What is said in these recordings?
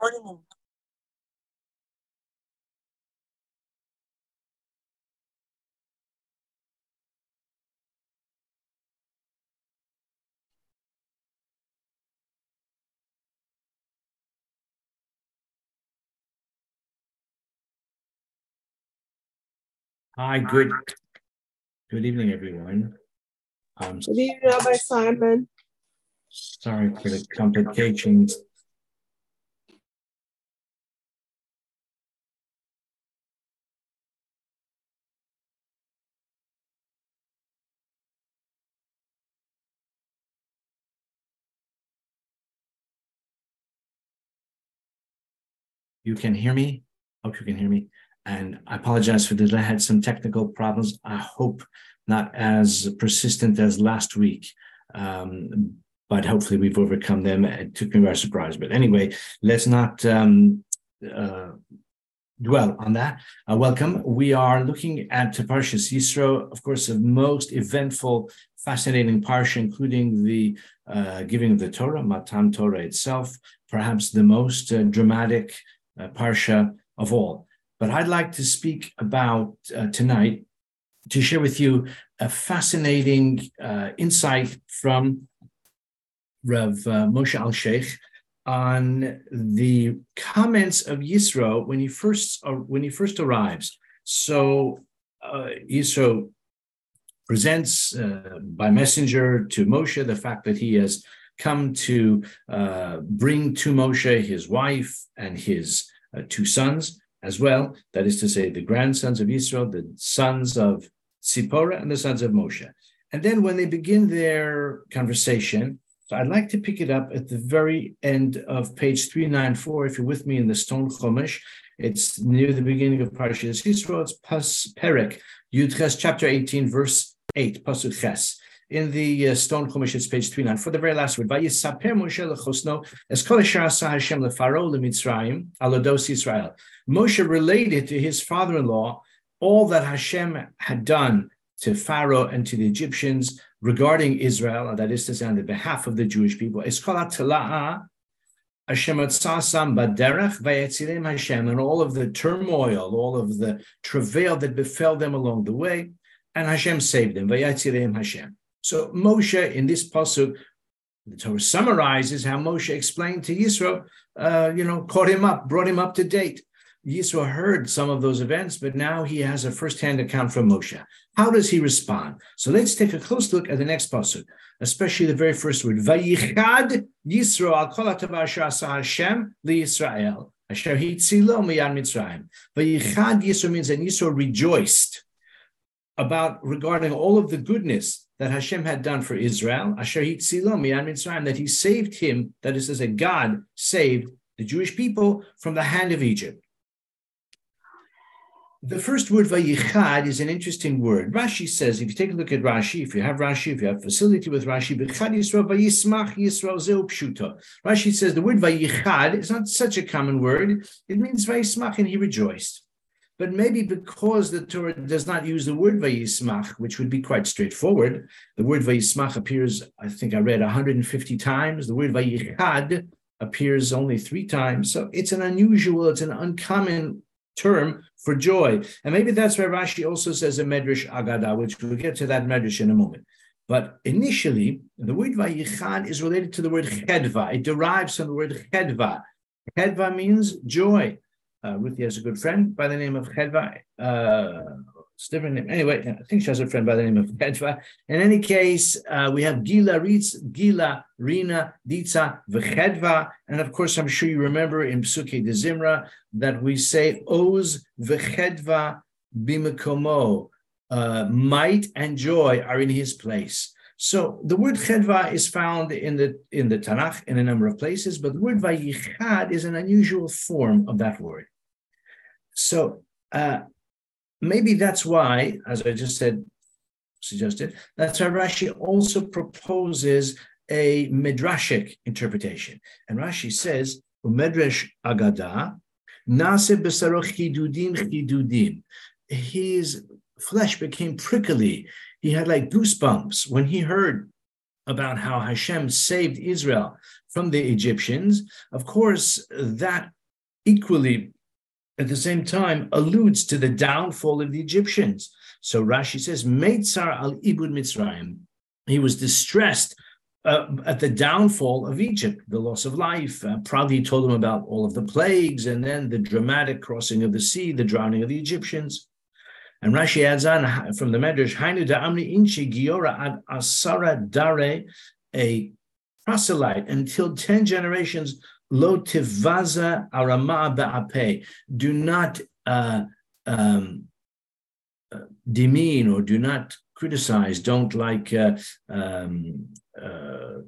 Morning. Hi, good good evening, everyone. Um, Good evening, Rabbi Simon. sorry for the complications. You can hear me? Hope you can hear me. And I apologize for that. I had some technical problems. I hope not as persistent as last week. Um, but hopefully we've overcome them. It took me by surprise. But anyway, let's not um, uh, dwell on that. Uh, welcome. We are looking at Parshas Yisro, of course, the most eventful, fascinating parsha, including the uh, giving of the Torah, Matan Torah itself, perhaps the most uh, dramatic parsha of all. But I'd like to speak about uh, tonight to share with you a fascinating uh, insight from uh, Moshe Al Sheikh on the comments of Yisro when he first uh, when he first arrives. So uh, Yisro presents uh, by messenger to Moshe the fact that he has come to uh, bring to Moshe his wife and his uh, two sons as well. That is to say, the grandsons of Israel, the sons of Sipporah, and the sons of Moshe. And then when they begin their conversation, so I'd like to pick it up at the very end of page 394. If you're with me in the Stone Chumash, it's near the beginning of Parashas Yisro. It's Pas Perek, Yudches, chapter 18, verse 8, Pasuk Ches. In the uh, Stone Chumash, it's page 39. For the very last word, Vayisaper Moshe lechosno es kol asher Hashem lefaro lemitzrayim alodos Yisrael. Moshe related to his father-in-law all that Hashem had done to Pharaoh and to the Egyptians regarding Israel, and that is to say, on the behalf of the Jewish people. Hashem and all of the turmoil, all of the travail that befell them along the way, and Hashem saved them. Hashem. So Moshe in this pasuk, the Torah summarizes how Moshe explained to Yisro, uh, you know, caught him up, brought him up to date. Yisro heard some of those events, but now he has a first-hand account from Moshe. How does he respond? So let's take a close look at the next pasuk, especially the very first word. Vayichad Yisro al kol Hashem liYisrael asher hitzilo Mitzrayim. Vayichad Yisro means that Yisro rejoiced about regarding all of the goodness that Hashem had done for Israel, asher hitzilo miyad Mitzrayim, that he saved him, that is to say, God saved the Jewish people from the hand of Egypt. The first word vayichad is an interesting word. Rashi says, if you take a look at Rashi, if you have Rashi, if you have facility with Rashi, Yisro vayismach Yisro. Rashi says the word vayichad is not such a common word. It means vayismach, and he rejoiced. But maybe because the Torah does not use the word vayismach, which would be quite straightforward, the word vayismach appears, I think I read 150 times. The word vayichad appears only three times. So it's an unusual, it's an uncommon term for joy. And maybe that's why Rashi also says a Medrash Agada, which we'll get to that Medrash in a moment. But initially, the word Vayichad is related to the word Chedva. It derives from the word Chedva. Chedva means joy. Uh, Ruthie has a good friend by the name of Chedva. Uh, it's different name. Anyway, I think she has a friend by the name of Chedva. In any case, uh, we have Gila, Ritz, Gila, Rina, Ditza, Vechedva. And of course, I'm sure you remember in Psuke de Zimra that we say Oz Vechedva Bimakomo. Uh, might and joy are in his place. So the word chedva is found in the in the Tanakh in a number of places, but the word vayichad is an unusual form of that word. So uh, maybe that's why, as I just said, suggested, that's why Rashi also proposes a midrashic interpretation. And Rashi says, Medrash Agada, Nase Besaro Chidudim Chidudim. His flesh became prickly. He had like goosebumps when he heard about how Hashem saved Israel from the Egyptians, of course, that equally at the same time alludes to the downfall of the Egyptians. So Rashi says, Meitzar al Ibud Mitzrayim. He was distressed uh, at the downfall of Egypt, the loss of life. Uh, proudly told him about all of the plagues and then the dramatic crossing of the sea, the drowning of the Egyptians. And Rashi adds on from the Medrash, Hainu Amri Inchi Giora ad Asara Dare, a proselyte until 10 generations, Lo Tivaza Arama Ba'ape. Do not uh, um, uh, demean or do not criticize, don't like uh, um, uh,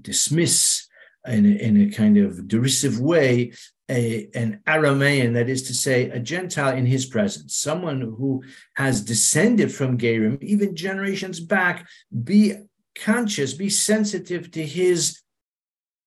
dismiss in in a kind of derisive way a, an Aramaean, that is to say, a Gentile in his presence, someone who has descended from Gerim, even generations back, be conscious, be sensitive to his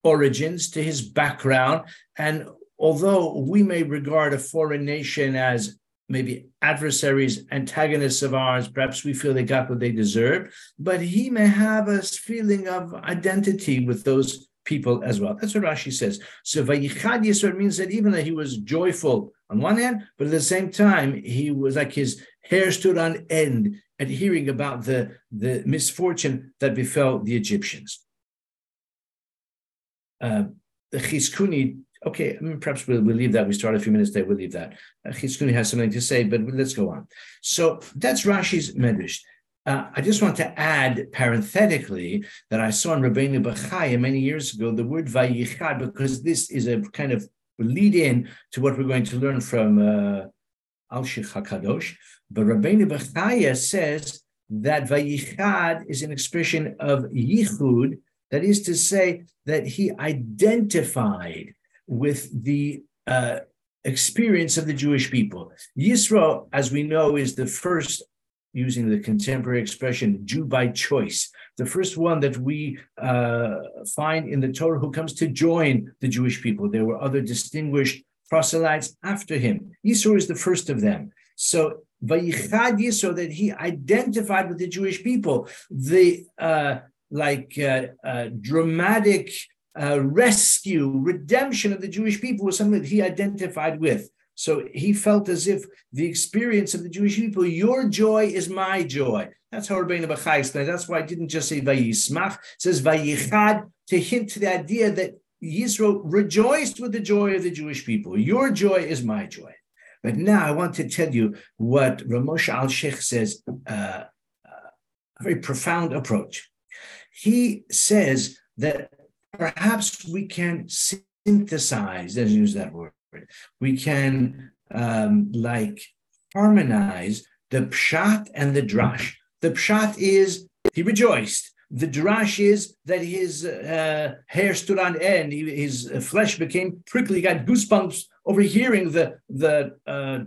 origins, to his background. And although we may regard a foreign nation as maybe adversaries, antagonists of ours, perhaps we feel they got what they deserve, but he may have a feeling of identity with those people as well. That's what Rashi says. So Vayichad Yisro means that even though he was joyful on one hand, but at the same time, he was like his hair stood on end at hearing about the, the misfortune that befell the Egyptians. Uh, the Chizkuni, okay, I mean, perhaps we'll, we'll leave that. We started a few minutes there, we'll leave that. Uh, Chizkuni has something to say, but let's go on. So that's Rashi's Medrash. Uh, I just want to add parenthetically that I saw in Rabbeinu Bachaya many years ago the word Vayichad because this is a kind of lead in to what we're going to learn from uh, Alshich Hakadosh. But Rabbeinu Bachaya says that Vayichad is an expression of Yichud, that is to say that he identified with the uh, experience of the Jewish people. Yisro, as we know, is the first using the contemporary expression, Jew by choice. The first one that we uh, find in the Torah who comes to join the Jewish people. There were other distinguished proselytes after him. Yisro is the first of them. So Vayichad Yisro, that he identified with the Jewish people. The uh, like uh, uh dramatic uh, rescue, redemption of the Jewish people was something that he identified with. So he felt as if the experience of the Jewish people, your joy is my joy. That's how Rabbeinu Bachai explains. That's why I didn't just say Vayismach, it says Vayichad to hint to the idea that Yisro rejoiced with the joy of the Jewish people. Your joy is my joy. But now I want to tell you what Ramosh Al Sheikh says, uh, a very profound approach. He says that perhaps we can synthesize, let's use that word, we can um, like harmonize the pshat and the drash. The pshat is he rejoiced. The drash is that his uh, hair stood on end, his flesh became prickly, he got goosebumps overhearing the the uh,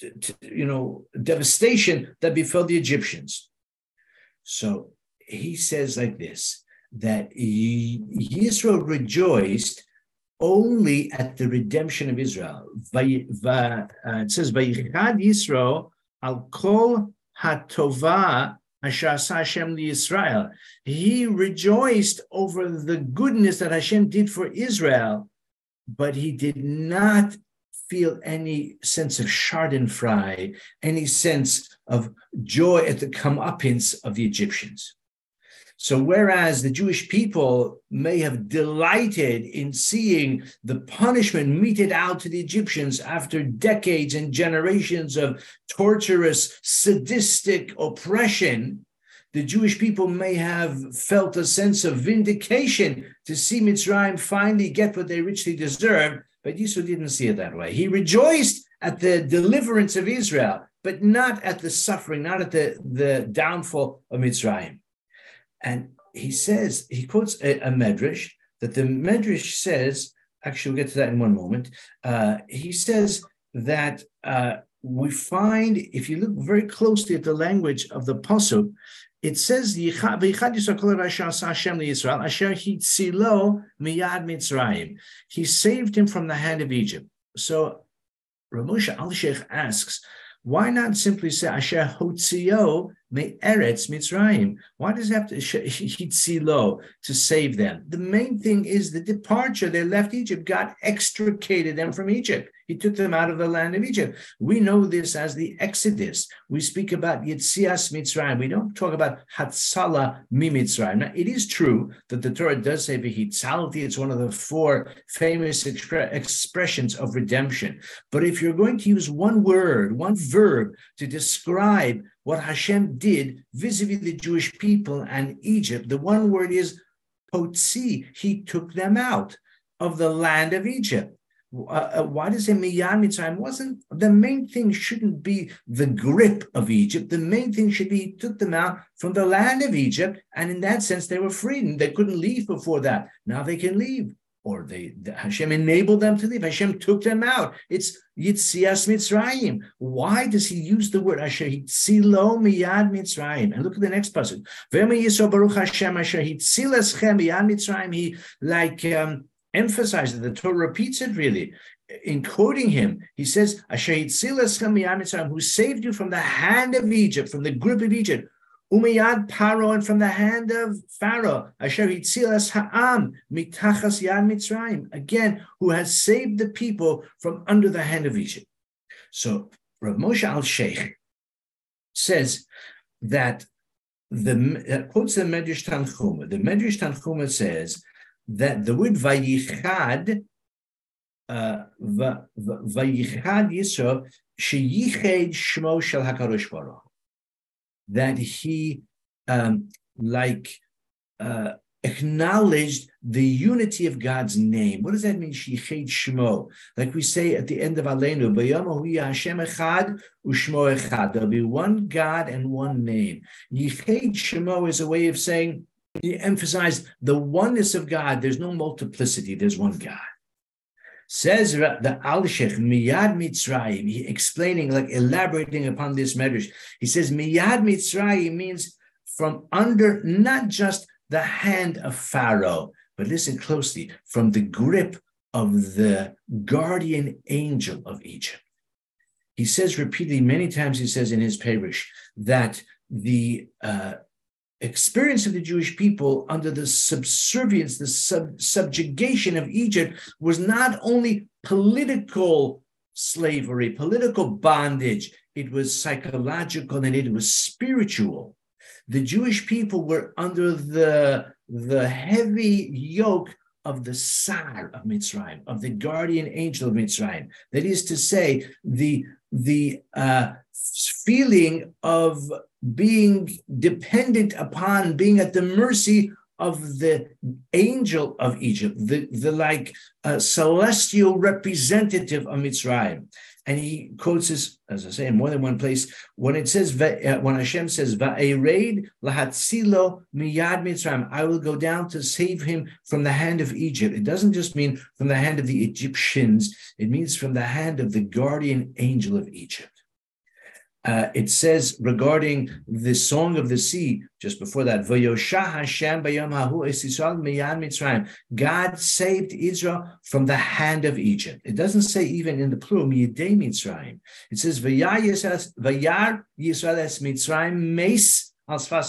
t- t- you know devastation that befell the Egyptians. So he says like this that Yisro rejoiced only at the redemption of Israel. Uh, it says, "Vayichad Yisro al kol hatova asher Hashem Israel." He rejoiced over the goodness that Hashem did for Israel, but he did not feel any sense of Schadenfreude, any sense of joy at the comeuppance of the Egyptians. So, whereas the Jewish people may have delighted in seeing the punishment meted out to the Egyptians after decades and generations of torturous, sadistic oppression, the Jewish people may have felt a sense of vindication to see Mitzrayim finally get what they richly deserved, but Yisro didn't see it that way. He rejoiced at the deliverance of Israel, but not at the suffering, not at the, the downfall of Mitzrayim. And he says, he quotes a, a medrash that the medrash says, actually, we'll get to that in one moment. Uh, he says that uh, we find, if you look very closely at the language of the pasuk, it says, He saved him from the hand of Egypt. So Ramosha Al Sheikh asks, why not simply say Asher Hotzio eretz Mitzrayim. Why does it have to hitzilo to save them? The main thing is the departure. They left Egypt. God extricated them from Egypt. He took them out of the land of Egypt. We know this as the Exodus. We speak about Yitzias Mitzrayim. We don't talk about Hatzala Mi Mitzrayim. Now, it is true that the Torah does say Vihitzalti. It's one of the four famous expre- expressions of redemption. But if you're going to use one word, one verb to describe what Hashem did vis-a-vis the Jewish people and Egypt, the one word is Potzi. He took them out of the land of Egypt uh, why does it miyad mitzrayim? Wasn't the main thing shouldn't be the grip of Egypt. The main thing should be he took them out from the land of Egypt, and in that sense they were freed. And they couldn't leave before that. Now they can leave, or they the, Hashem enabled them to leave. Hashem took them out. It's Yitzias Mitzrayim. Why does he use the word Asher Hitzilo miyad Mitzrayim? And look at the next passage. V'ema Yisro Baruch Hashem Asher Hitzileschem miyad Mitzrayim. He like. Um, emphasizes the Torah repeats it really. In quoting him, he says, who saved you from the hand of Egypt, from the grip of Egypt, Umiyad Paro, and from the hand of Pharaoh, Asher Hitzilas Ha'am, Mitachas Yad Mitzrayim, again, who has saved the people from under the hand of Egypt. So Rav Moshe Al Sheikh says that the uh, quotes the Medrash Tanchuma. The Medrash Tanchuma says that the word vayichad, uh, vayichad Yisro, sheyiched shmo shel hakadosh baruch, that he um, like uh, acknowledged the unity of God's name. What does that mean? Sheyiched shmo, like we say at the end of Aleinu, Hashem echad ushmo echad. There'll be one God and one name. Yiched shmo is a way of saying he emphasized the oneness of God. There's no multiplicity, there's one God. Says the Al Sheikh Miyad Mitzrayim, he explaining, like elaborating upon this medrash. He says Miyad Mitzrayim means from under not just the hand of Pharaoh, but listen closely, from the grip of the guardian angel of Egypt. He says repeatedly, many times he says in his perush, that the uh, experience of the Jewish people under the subservience, the sub- subjugation of Egypt was not only political slavery, political bondage, it was psychological and it was spiritual. The Jewish people were under the, the heavy yoke of the Sar of Mitzrayim, of the guardian angel of Mitzrayim. That is to say, the, the uh, feeling of being dependent upon, being at the mercy of the angel of Egypt, the, the like uh, celestial representative of Mitzrayim. And he quotes this, as I say, in more than one place, when it says, uh, when Hashem says, Va'ered lahatzilo miyad Mitzrayim, I will go down to save him from the hand of Egypt. It doesn't just mean from the hand of the Egyptians, it means from the hand of the guardian angel of Egypt uh, it says regarding the song of the sea, just before that, God saved Israel from the hand of Egypt. It doesn't say even in the plural. It says,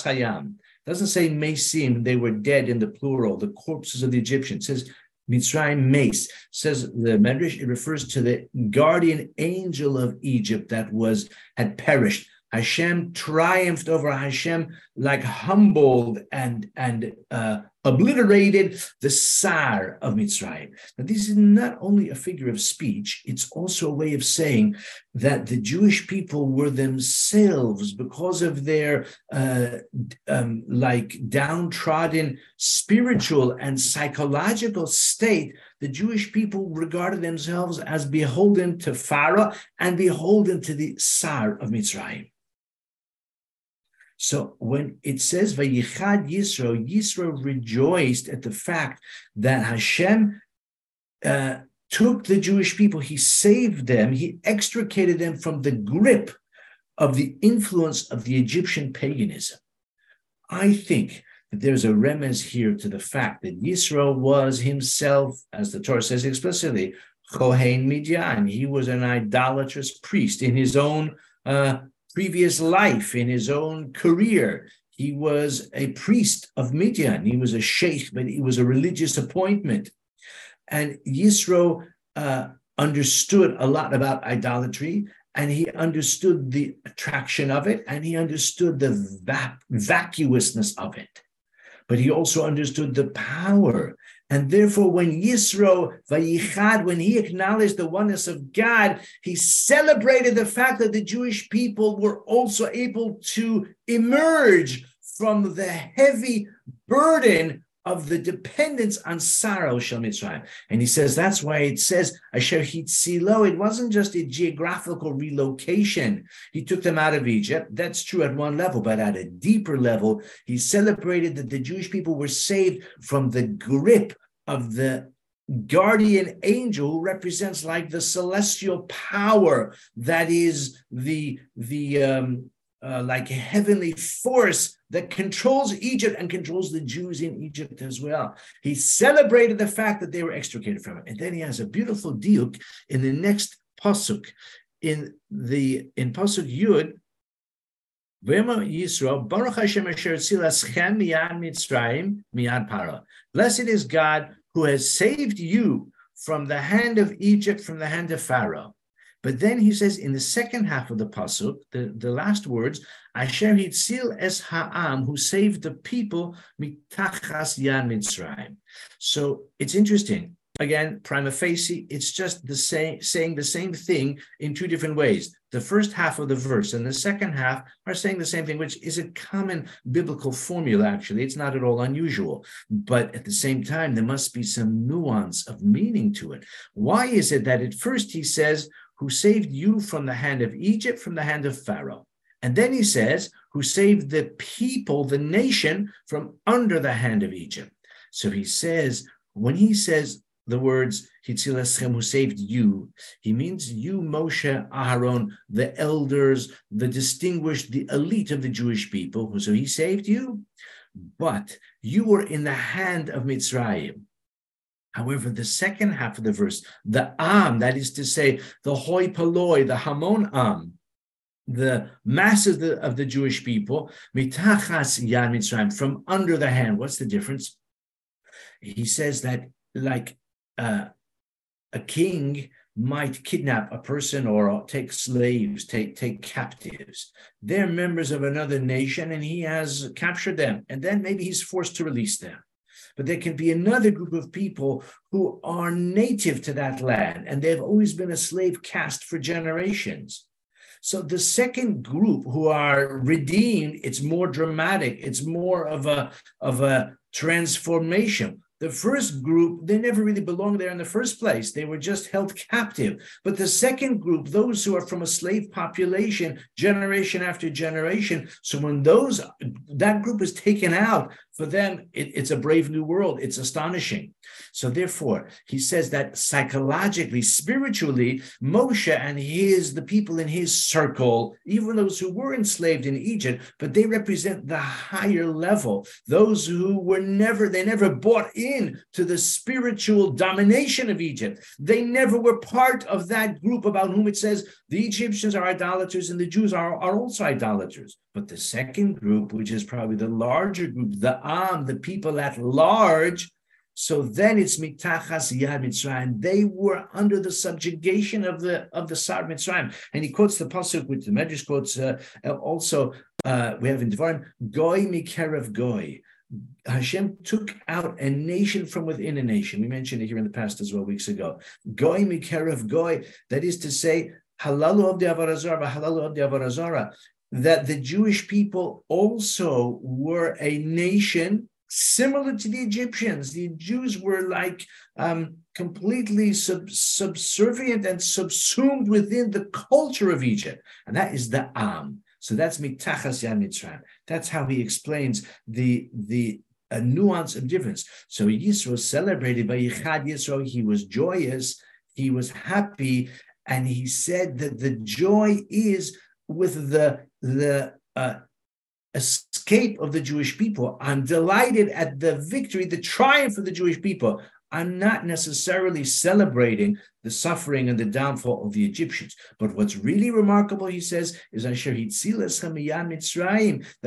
hayam. doesn't say mesim, they were dead in the plural, the corpses of the Egyptians. It says Mitzrayim meis says the Medrash, it refers to the guardian angel of Egypt that was had perished. Hashem triumphed over Hashem, like humbled and and uh, obliterated the Sar of Mitzrayim. Now, this is not only a figure of speech, it's also a way of saying that the Jewish people were themselves, because of their uh, um, like downtrodden spiritual and psychological state, the Jewish people regarded themselves as beholden to Pharaoh and beholden to the Sar of Mitzrayim. So when it says Vayichad Yisro, Yisro rejoiced at the fact that Hashem uh, took the Jewish people, he saved them, he extricated them from the grip of the influence of the Egyptian paganism. I think that there's a remez here to the fact that Yisro was himself, as the Torah says explicitly, Kohen Midian. He was an idolatrous priest in his own uh, previous life, in his own career. He was a priest of Midian. He was a sheikh, but he was a religious appointment. And Yisro uh, understood a lot about idolatry and he understood the attraction of it and he understood the vac- vacuousness of it. But he also understood the power and therefore, when Yisro Vayichad, when he acknowledged the oneness of God, he celebrated the fact that the Jewish people were also able to emerge from the heavy burden of the dependence on Saro Shel Mitzrayim. And he says that's why it says Asher Hitzilo. It wasn't just a geographical relocation. He took them out of Egypt. That's true at one level, but at a deeper level, he celebrated that the Jewish people were saved from the grip of the guardian angel who represents like the celestial power that is the the um, uh, like heavenly force that controls Egypt and controls the Jews in Egypt as well. He celebrated the fact that they were extricated from it. And then he has a beautiful diuk in the next pasuk. In the in pasuk Yud, Yisro, Baruch Hashem asher miyad miyad Paro. Blessed is God who has saved you from the hand of Egypt, from the hand of Pharaoh. But then he says in the second half of the pasuk, the, the last words, Asher hitzil es ha'am, who saved the people mitachas yad Mitzrayim. So it's interesting. Again, prima facie, it's just the same, saying the same thing in two different ways. The first half of the verse and the second half are saying the same thing, which is a common biblical formula, actually. It's not at all unusual. But at the same time, there must be some nuance of meaning to it. Why is it that at first he says, who saved you from the hand of Egypt, from the hand of Pharaoh. And then he says, who saved the people, the nation, from under the hand of Egypt. So he says, when he says the words Hitzileschem, who saved you, he means you, Moshe, Aharon, the elders, the distinguished, the elite of the Jewish people. So he saved you, but you were in the hand of Mitzrayim. However, the second half of the verse, the am, that is to say, the hoi polloi, the hamon am, the masses of the, of the Jewish people, mitachas yad mitzrayim, from under the hand. What's the difference? He says that like uh, a king might kidnap a person or take slaves, take, take captives. They're members of another nation and he has captured them. And then maybe he's forced to release them but there can be another group of people who are native to that land and they've always been a slave caste for generations. So the second group who are redeemed, it's more dramatic. It's more of a of a transformation. The first group, they never really belonged there in the first place. They were just held captive. But the second group, those who are from a slave population, generation after generation. So when those that group is taken out, for them, it, it's a brave new world. It's astonishing. So therefore, he says that psychologically, spiritually, Moshe and his the people in his circle, even those who were enslaved in Egypt, but they represent the higher level, those who were never, they never bought in to the spiritual domination of Egypt. They never were part of that group about whom it says the Egyptians are idolaters and the Jews are, are also idolaters. But the second group, which is probably the larger group, the Am, the people at large, so then it's mitachas yad Mitzrayim. They were under the subjugation of the of the Sar Mitzrayim. And he quotes the pasuk which the Medrash quotes uh, also. Uh, we have in Devarim, Goy mikerev Goy. Hashem took out a nation from within a nation. We mentioned it here in the past as well, weeks ago. Goy mikerev Goy. That is to say, halalu ovdei avoda zara, halalu ovdei avoda zara that the Jewish people also were a nation similar to the Egyptians. The Jews were like um, completely sub- subservient and subsumed within the culture of Egypt, and that is the Am. So that's mitachas Mitzrayim. That's how he explains the the a nuance of difference. So Yisro celebrated Vayichad Yisro. He was joyous. He was happy, and he said that the joy is with the the uh, escape of the Jewish people. I'm delighted at the victory, the triumph of the Jewish people. I'm not necessarily celebrating the suffering and the downfall of the Egyptians. But what's really remarkable, he says, is that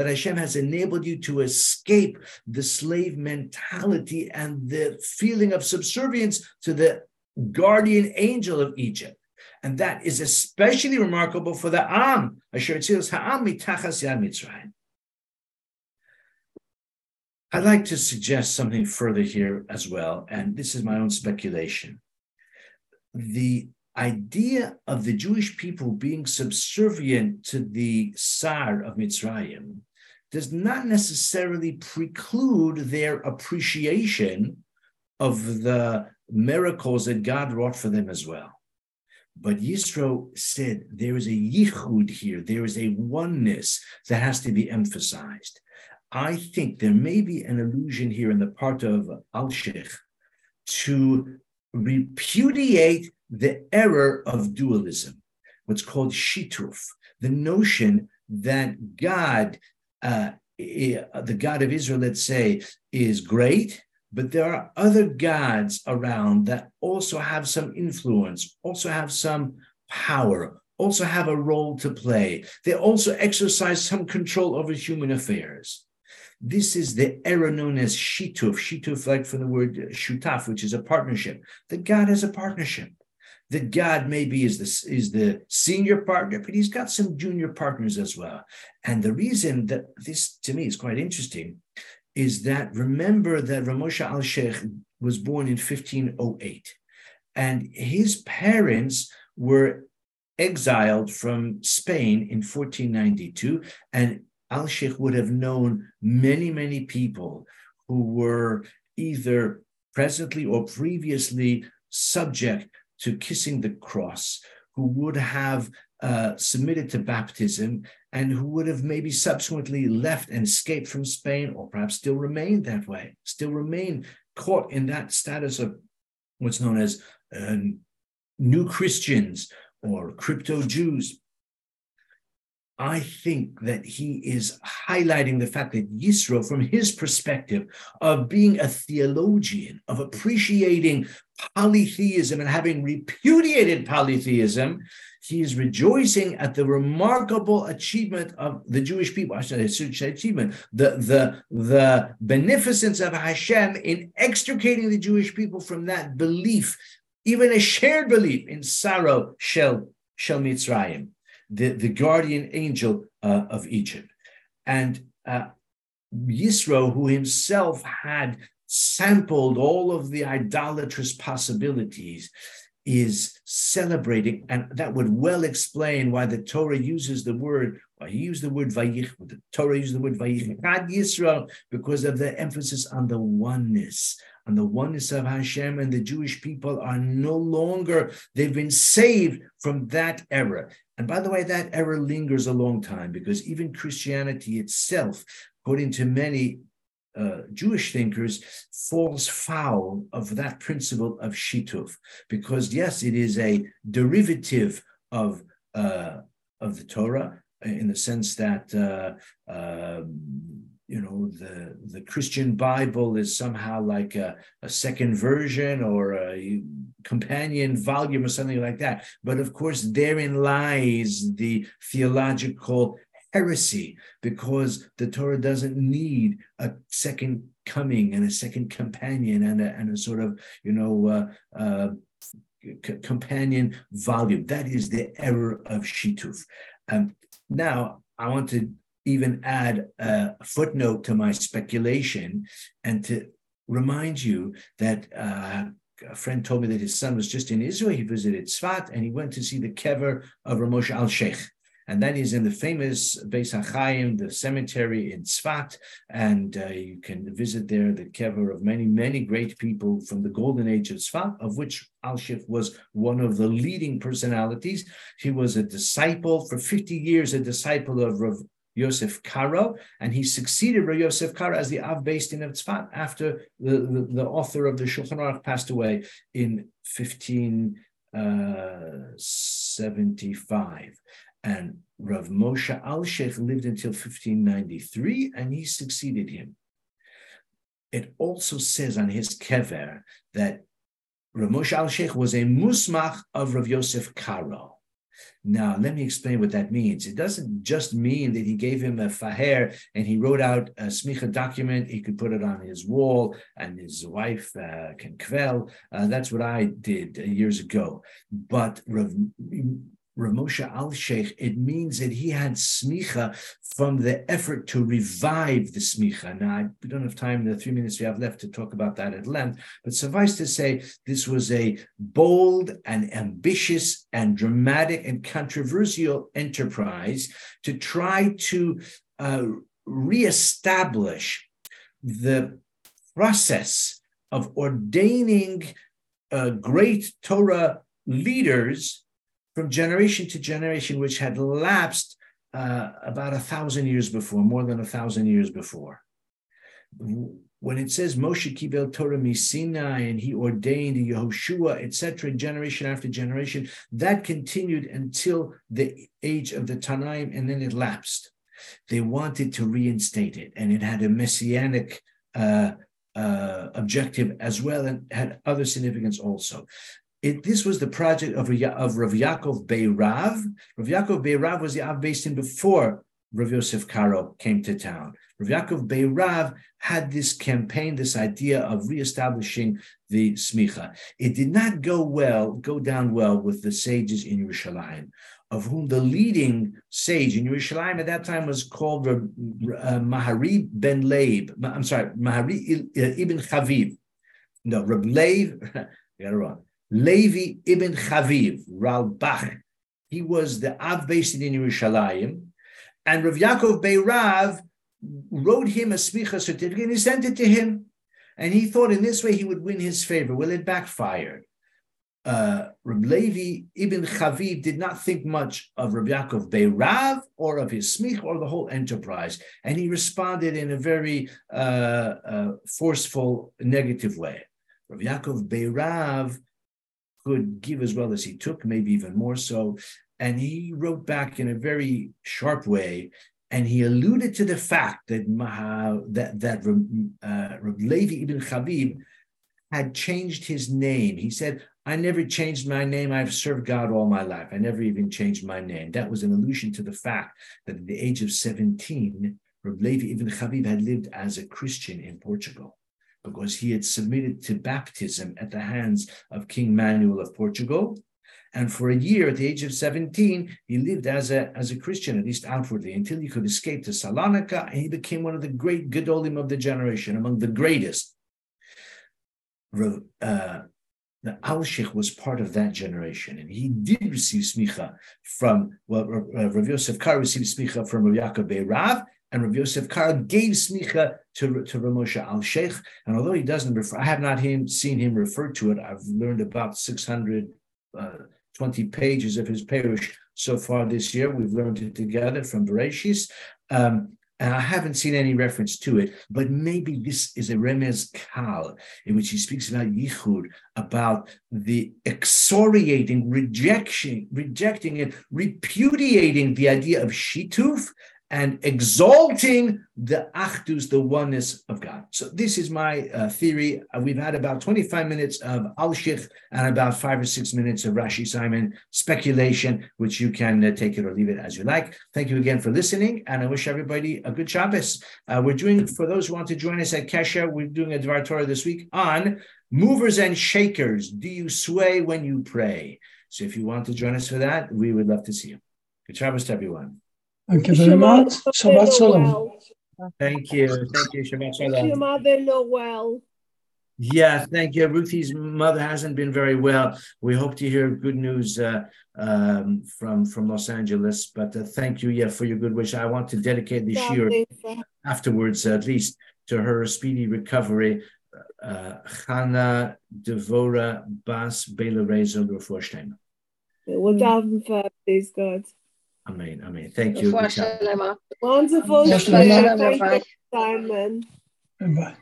Hashem has enabled you to escape the slave mentality and the feeling of subservience to the guardian angel of Egypt. And that is especially remarkable for the Am, Ha'am mitachas Mitzrayim. I'd like to suggest something further here as well, and this is my own speculation. The idea of the Jewish people being subservient to the Sar of Mitzrayim does not necessarily preclude their appreciation of the miracles that God wrought for them as well. But Yisro said there is a yichud here, there is a oneness that has to be emphasized. I think there may be an allusion here in the part of Alshich to repudiate the error of dualism, what's called shituf, the notion that God, uh, the God of Israel, let's say, is great, but there are other gods around that also have some influence, also have some power, also have a role to play. They also exercise some control over human affairs. This is the error known as shituf, shituf like from the word shutaf, which is a partnership. The God has a partnership. The God maybe is the, is the senior partner, but he's got some junior partners as well. And the reason that this to me is quite interesting is that remember that Ramosha al Sheikh was born in 1508, and his parents were exiled from Spain in 1492, and Al Sheikh would have known many, many people who were either presently or previously subject to kissing the cross, who would have uh, submitted to baptism and who would have maybe subsequently left and escaped from Spain, or perhaps still remained that way, still remain caught in that status of what's known as uh, new Christians or crypto Jews. I think that he is highlighting the fact that Yisro, from his perspective of being a theologian, of appreciating polytheism and having repudiated polytheism, he is rejoicing at the remarkable achievement of the Jewish people. I should say achievement, the, the, the beneficence of Hashem in extricating the Jewish people from that belief, even a shared belief in saro, Shel, Shel Mitzrayim the, the guardian angel uh, of Egypt. And uh, Yisro, who himself had sampled all of the idolatrous possibilities, is celebrating, and that would well explain why the Torah uses the word, why he used the word vayich, the Torah uses the word vayich, Yisro, because of the emphasis on the oneness, on the oneness of Hashem, and the Jewish people are no longer, they've been saved from that error. And by the way, that error lingers a long time because even Christianity itself, according to many uh, Jewish thinkers, falls foul of that principle of shituf. Because yes, it is a derivative of uh, of the Torah in the sense that uh, um, you know the the christian bible is somehow like a, a, second version or a companion volume or something like that. But of course therein lies the theological heresy because the torah doesn't need a second coming and a second companion and a, and a sort of you know uh, uh, c- companion volume. That is the error of shituf. Um, now i want to even add a footnote to my speculation and to remind you that uh, a friend told me that his son was just in Israel. He visited Tzfat and he went to see the kever of Ramosh al Sheikh. And that is in the famous Beis HaChaim, the cemetery in Tzfat. And uh, you can visit there the kever of many, many great people from the golden age of Tzfat, of which al Sheikh was one of the leading personalities. He was a disciple for 50 years, a disciple of Rav Yosef Karo, and he succeeded Rav Yosef Karo as the Av Beis Din Tzfat after the, the, the, author of the Shulchan Aruch passed away in 1575. Uh, and Rav Moshe Alshech lived until 1593, and he succeeded him. it also says on his kever that Rav Moshe Al was a musmach of Rav Yosef Karo. Now, let me explain what that means. It doesn't just mean that he gave him a faher and he wrote out a smicha document. He could put it on his wall and his wife uh, can kvel. Uh, that's what I did years ago. But Rav, Ramosha Al Sheikh, it means that he had smicha from the effort to revive the smicha. Now, I, we don't have time in the three minutes we have left to talk about that at length, but suffice to say, this was a bold and ambitious and dramatic and controversial enterprise to try to uh, reestablish the process of ordaining uh, great Torah leaders from generation to generation, which had lapsed uh, about a thousand years before, more than a thousand years before. When it says Moshe Kibel Torah Sinai and he ordained Yehoshua, etc., generation after generation, that continued until the age of the Tanaim, and then it lapsed. They wanted to reinstate it, and it had a messianic uh, uh, objective as well, and had other significance also. It, this was the project of, of Rav Yaakov Beirav. Rav Yaakov Beirav was the Av Beis Din before Rav Yosef Karo came to town. Rav Yaakov Beirav had this campaign, this idea of reestablishing the smicha. It did not go well, go down well with the sages in Yerushalayim, of whom the leading sage in Yerushalayim at that time was called uh, Mahari ben Leib. I'm sorry, Mahari ibn Chaviv. No, Rab Leib, I got it wrong. Levi ibn Chaviv, Ralbach. He was the Av Beis Din Yerushalayim. And Rav Yaakov Beirav wrote him a smicha certificate and he sent it to him. And he thought in this way he would win his favor. Well, it backfired. Uh, Rab Levi ibn Chaviv did not think much of Rab Yaakov Beirav or of his smich or the whole enterprise, and he responded in a very uh, uh, forceful, negative way. Rab Yaakov Beirav could give as well as he took, maybe even more so. And he wrote back in a very sharp way, and he alluded to the fact that Maha, that that uh, Levi ibn Chaviv had changed his name. He said, "I never changed my name. I've served God all my life. I never even changed my name." That was an allusion to the fact that at the age of seventeen, Reb Levi ibn Chaviv had lived as a Christian in Portugal because he had submitted to baptism at the hands of King Manuel of Portugal. And for a year, at the age of 17, he lived as a, as a Christian, at least outwardly, until he could escape to Salonika, and he became one of the great Gedolim of the generation, among the greatest. Uh, the Al Sheikh was part of that generation, and he did receive smicha from, well, Rav Yosef Kar received smicha from Rav Yaakov Beirav, and Rav Yosef Kar gave smicha to, to Rav Moshe Al Sheikh. And although he doesn't refer, I have not him, seen him refer to it. I've learned about 620 uh, pages of his perush so far this year. We've learned it together from Bereshis. Um, and I haven't seen any reference to it, but maybe this is a remez kal in which he speaks about yichud, about the exoriating, rejection, rejecting it, repudiating the idea of shituf and exalting the achdus, the oneness of God. So this is my uh, theory. Uh, we've had about 25 minutes of Al-Shich and about five or six minutes of Rashi Simon speculation, which you can uh, take it or leave it as you like. Thank you again for listening, and I wish everybody a good Shabbos. Uh, we're doing, for those who want to join us at Kesha, we're doing a Dvar Torah this week on movers and shakers. Do you sway when you pray? So if you want to join us for that, we would love to see you. Good Shabbos to everyone. Thank you very much. Shabbat Shalom. Thank you. Thank you. Shabbat Shalom. Your mother not well. Yeah, thank you. Ruthie's mother hasn't been very well. We hope to hear good news uh, um, from from Los Angeles. But uh, thank you, yeah, for your good wish. I want to dedicate the year afterwards, at least, to her speedy recovery. Uh, Chana Devora Bas Bela Rezo Vorstein. Well done for please God. Amen. Amen. Thank you. Wonderful. Thank you, Simon. Bye.